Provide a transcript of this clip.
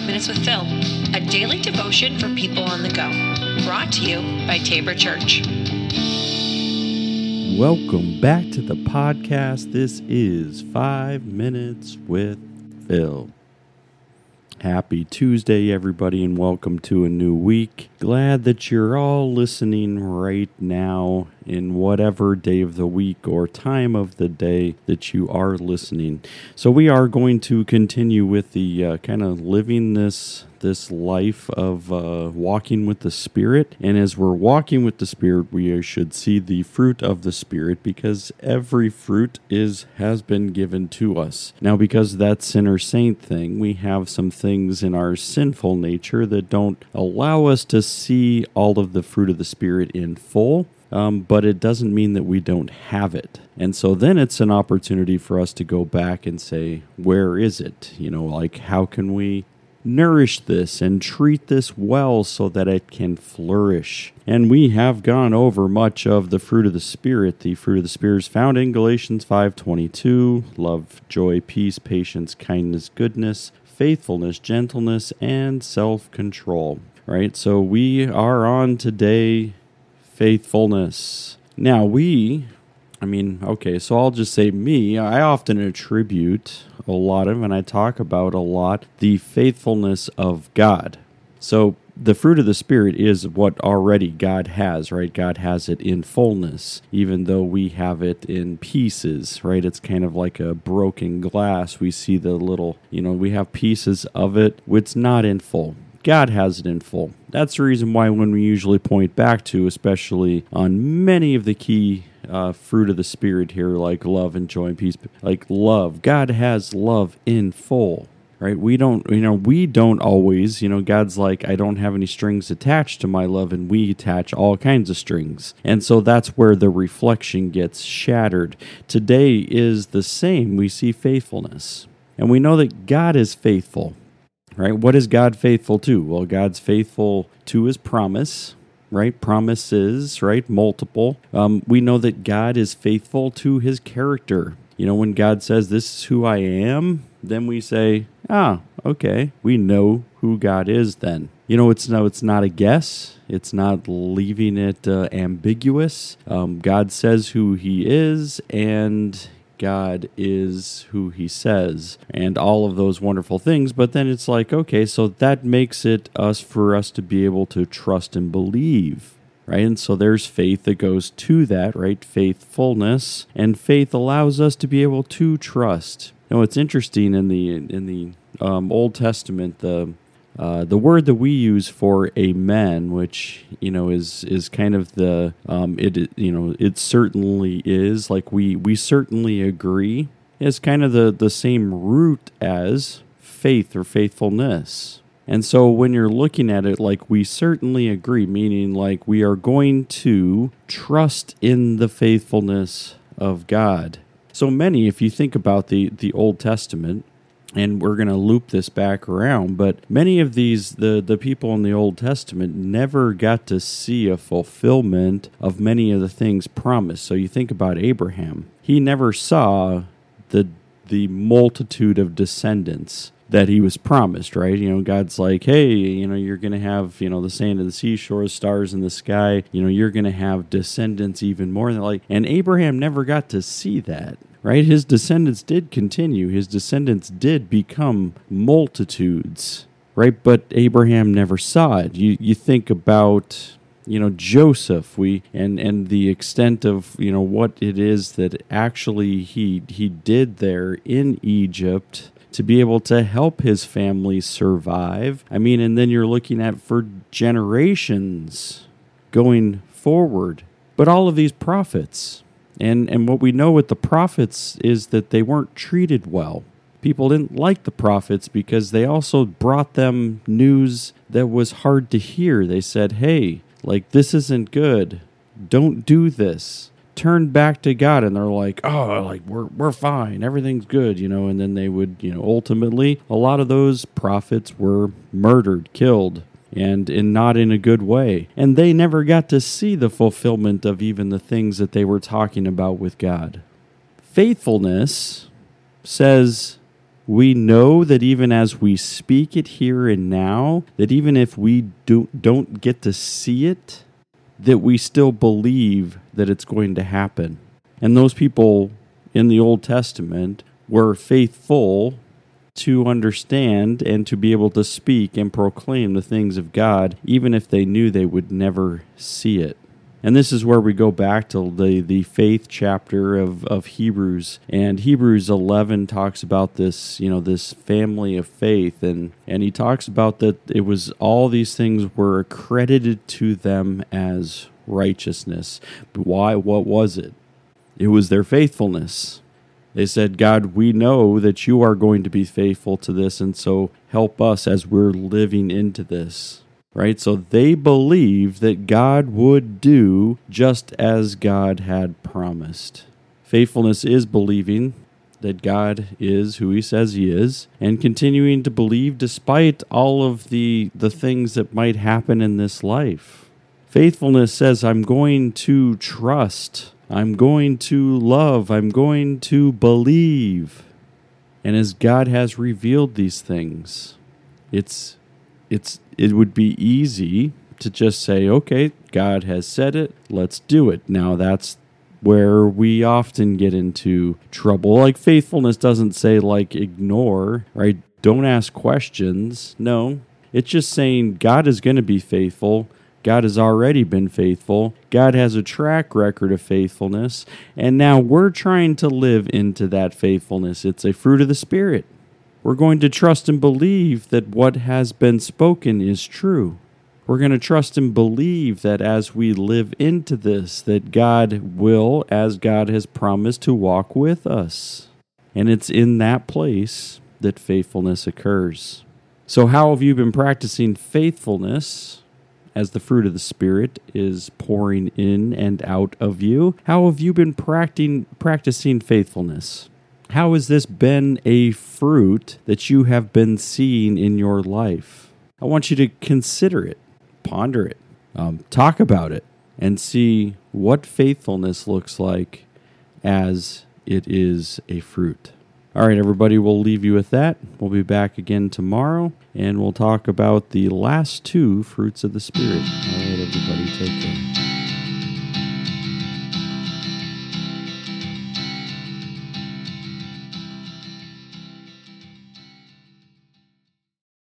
Five Minutes with Phil, a daily devotion for people on the go. Brought to you by Tabor Church. Welcome back to the podcast. This is Five Minutes with Phil. Happy Tuesday, everybody, and welcome to a new week. Glad that you're all listening right now in whatever day of the week or time of the day that you are listening. So, we are going to continue with the uh, kind of living this this life of uh, walking with the Spirit. And as we're walking with the Spirit, we should see the fruit of the Spirit because every fruit is has been given to us. Now, because that sinner saint thing, we have some things in our sinful nature that don't allow us to see all of the fruit of the Spirit in full. Um, but it doesn't mean that we don't have it. And so then it's an opportunity for us to go back and say, where is it? You know, like how can we nourish this and treat this well so that it can flourish. And we have gone over much of the fruit of the spirit. The fruit of the spirit is found in Galatians 5:22, love, joy, peace, patience, kindness, goodness, faithfulness, gentleness, and self-control. Right? So we are on today faithfulness. Now we I mean, okay, so I'll just say me. I often attribute a lot of, and I talk about a lot, the faithfulness of God. So the fruit of the Spirit is what already God has, right? God has it in fullness, even though we have it in pieces, right? It's kind of like a broken glass. We see the little, you know, we have pieces of it, it's not in full. God has it in full. That's the reason why, when we usually point back to, especially on many of the key uh, fruit of the Spirit here, like love and joy and peace, like love, God has love in full. Right? We don't, you know, we don't always, you know, God's like, I don't have any strings attached to my love, and we attach all kinds of strings. And so that's where the reflection gets shattered. Today is the same. We see faithfulness. And we know that God is faithful right? What is God faithful to? Well, God's faithful to his promise, right? Promises, right? Multiple. Um, we know that God is faithful to his character. You know, when God says, This is who I am, then we say, Ah, okay. We know who God is then. You know, it's no, it's not a guess. It's not leaving it uh, ambiguous. Um, God says who He is, and God is who he says and all of those wonderful things. But then it's like, okay, so that makes it us for us to be able to trust and believe. Right? And so there's faith that goes to that, right? Faithfulness. And faith allows us to be able to trust. Now, it's interesting in the in the um, Old Testament, the uh, the word that we use for amen, which you know is is kind of the um, it you know it certainly is like we we certainly agree is kind of the the same root as faith or faithfulness. And so when you're looking at it like we certainly agree, meaning like we are going to trust in the faithfulness of God. So many, if you think about the, the Old Testament, and we're going to loop this back around but many of these the the people in the old testament never got to see a fulfillment of many of the things promised so you think about abraham he never saw the the multitude of descendants that he was promised, right? You know, God's like, hey, you know, you're going to have, you know, the sand of the seashore, stars in the sky. You know, you're going to have descendants even more like, and Abraham never got to see that right? His descendants did continue. His descendants did become multitudes, right? But Abraham never saw it. You you think about you know Joseph we and and the extent of you know what it is that actually he he did there in Egypt to be able to help his family survive. I mean, and then you're looking at for generations going forward. But all of these prophets, and and what we know with the prophets is that they weren't treated well. People didn't like the prophets because they also brought them news that was hard to hear. They said, "Hey, like this isn't good. Don't do this." Turn back to God and they're like, "Oh, like we're we're fine. Everything's good," you know, and then they would, you know, ultimately a lot of those prophets were murdered, killed and in not in a good way. And they never got to see the fulfillment of even the things that they were talking about with God. Faithfulness says, We know that even as we speak it here and now, that even if we do, don't get to see it, that we still believe that it's going to happen. And those people in the Old Testament were faithful to understand and to be able to speak and proclaim the things of God, even if they knew they would never see it. And this is where we go back to the, the faith chapter of, of Hebrews. And Hebrews 11 talks about this, you know, this family of faith. And, and he talks about that it was all these things were accredited to them as righteousness. Why? What was it? It was their faithfulness. They said, God, we know that you are going to be faithful to this, and so help us as we're living into this. Right? So they believed that God would do just as God had promised. Faithfulness is believing that God is who he says he is and continuing to believe despite all of the the things that might happen in this life. Faithfulness says I'm going to trust I'm going to love. I'm going to believe. And as God has revealed these things, it's it's it would be easy to just say, "Okay, God has said it. Let's do it." Now that's where we often get into trouble. Like faithfulness doesn't say like ignore, right? Don't ask questions. No. It's just saying God is going to be faithful God has already been faithful. God has a track record of faithfulness. And now we're trying to live into that faithfulness. It's a fruit of the Spirit. We're going to trust and believe that what has been spoken is true. We're going to trust and believe that as we live into this, that God will, as God has promised, to walk with us. And it's in that place that faithfulness occurs. So, how have you been practicing faithfulness? As the fruit of the Spirit is pouring in and out of you? How have you been practicing, practicing faithfulness? How has this been a fruit that you have been seeing in your life? I want you to consider it, ponder it, um, talk about it, and see what faithfulness looks like as it is a fruit. All right, everybody, we'll leave you with that. We'll be back again tomorrow and we'll talk about the last two fruits of the Spirit. All right, everybody, take care.